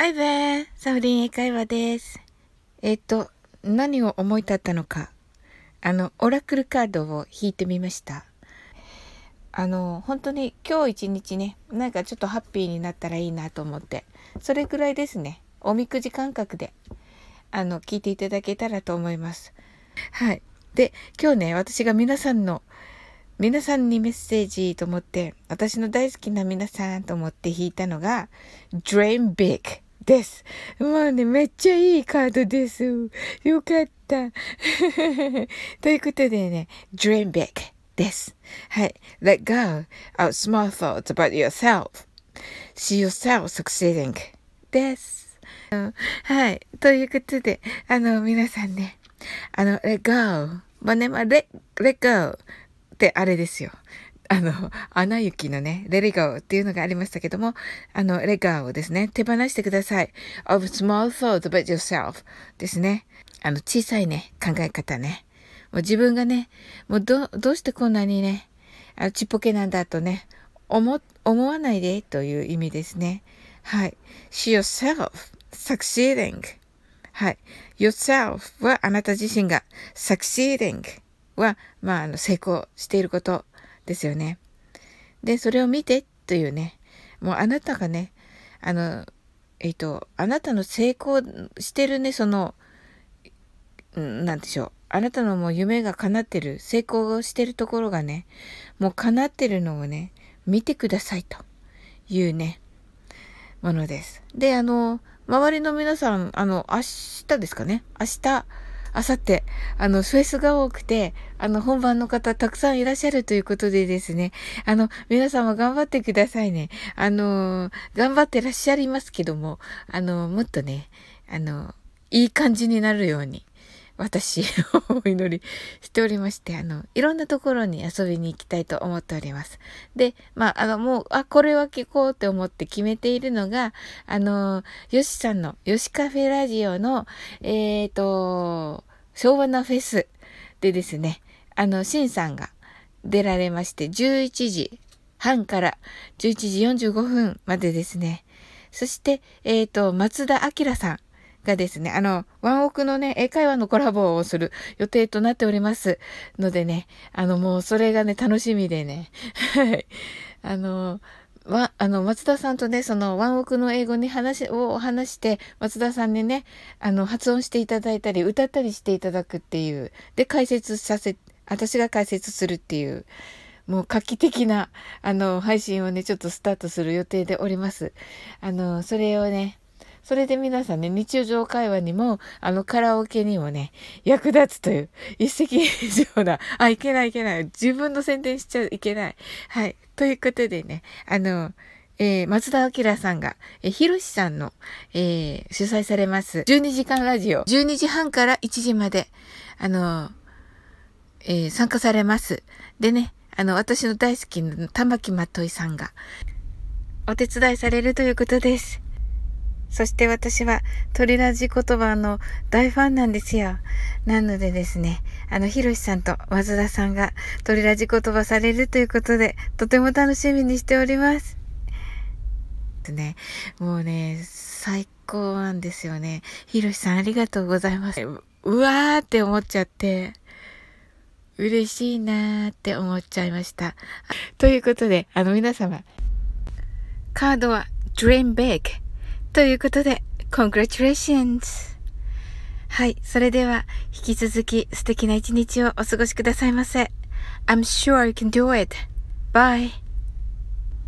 Hi there! サウリン英会話です。えっ、と、何を思い立ったのか。あの、オラクルカードを引いてみました。あの、本当に今日一日ね、なんかちょっとハッピーになったらいいなと思って、それぐらいですね。おみくじ感覚で、あの、聞いていただけたらと思います。はい。で、今日ね、私が皆さんの皆さんにメッセージと思って、私の大好きな皆さんと思って引いたのが、Dream Big です。もうね、めっちゃいいカードです。よかった。ということでね、Dream Big です。はい。Let go of small thoughts about yourself.See yourself succeeding です。はい。ということで、あの、皆さんね、あの、Let go まね、まあ、let, let go ってあれですよ。あの、アナ雪のね、レレガオっていうのがありましたけども、あの、レガオですね。手放してください。of small thoughts about yourself ですね。あの、小さいね、考え方ね。もう自分がね、もうど、どうしてこんなにね、あのちっぽけなんだとね、思、思わないでという意味ですね。はい。see yourself succeeding. はい。yourself はあなた自身が succeeding は、まあ、あの、成功していることですよね。で、それを見てというね、もうあなたがね、あの、えっ、と、あなたの成功してるね、その、なんでしょう。あなたのもう夢が叶ってる、成功してるところがね、もう叶ってるのをね、見てくださいというね、ものです。で、あの、周りの皆さん、あの、明日ですかね。明日、あさって、あの、フェスが多くて、あの、本番の方たくさんいらっしゃるということでですね、あの、皆さんも頑張ってくださいね。あの、頑張ってらっしゃいますけども、あの、もっとね、あの、いい感じになるように、私、お祈りしておりまして、あの、いろんなところに遊びに行きたいと思っております。で、まあ、あの、もう、あ、これは聞こうって思って決めているのが、あの、ヨシさんの、ヨシカフェラジオの、えっ、ー、と、昭和なフェスでですね、あの、シンさんが出られまして、11時半から11時45分までですね、そして、えっ、ー、と、松田明さん、がですね、あの、ワンオクのね、英会話のコラボをする予定となっておりますのでね、あの、もうそれがね、楽しみでね、はい。あの、わ、あの、松田さんとね、その、ワンオクの英語に話、を話して、松田さんにね、あの、発音していただいたり、歌ったりしていただくっていう、で、解説させ、私が解説するっていう、もう画期的な、あの、配信をね、ちょっとスタートする予定でおります。あの、それをね、それで皆さんね、日常会話にも、あの、カラオケにもね、役立つという、一石以上な、あ、いけないいけない。自分の宣伝しちゃいけない。はい。ということでね、あの、えー、松田明さんが、えー、ひろしさんの、えー、主催されます、12時間ラジオ、12時半から1時まで、あの、えー、参加されます。でね、あの、私の大好きな玉木まといさんが、お手伝いされるということです。そして私は鳥ラジ言葉の大ファンなんですよ。なのでですね、あの、ひろしさんと和田さんが鳥ラジ言葉されるということで、とても楽しみにしております。ね、もうね、最高なんですよね。ひろしさんありがとうございます。うわーって思っちゃって、嬉しいなーって思っちゃいました。ということで、あの皆様、カードは Dream Big ということで、Congratulations! はい。それでは、引き続き素敵な一日をお過ごしくださいませ。I'm sure you can do it. Bye.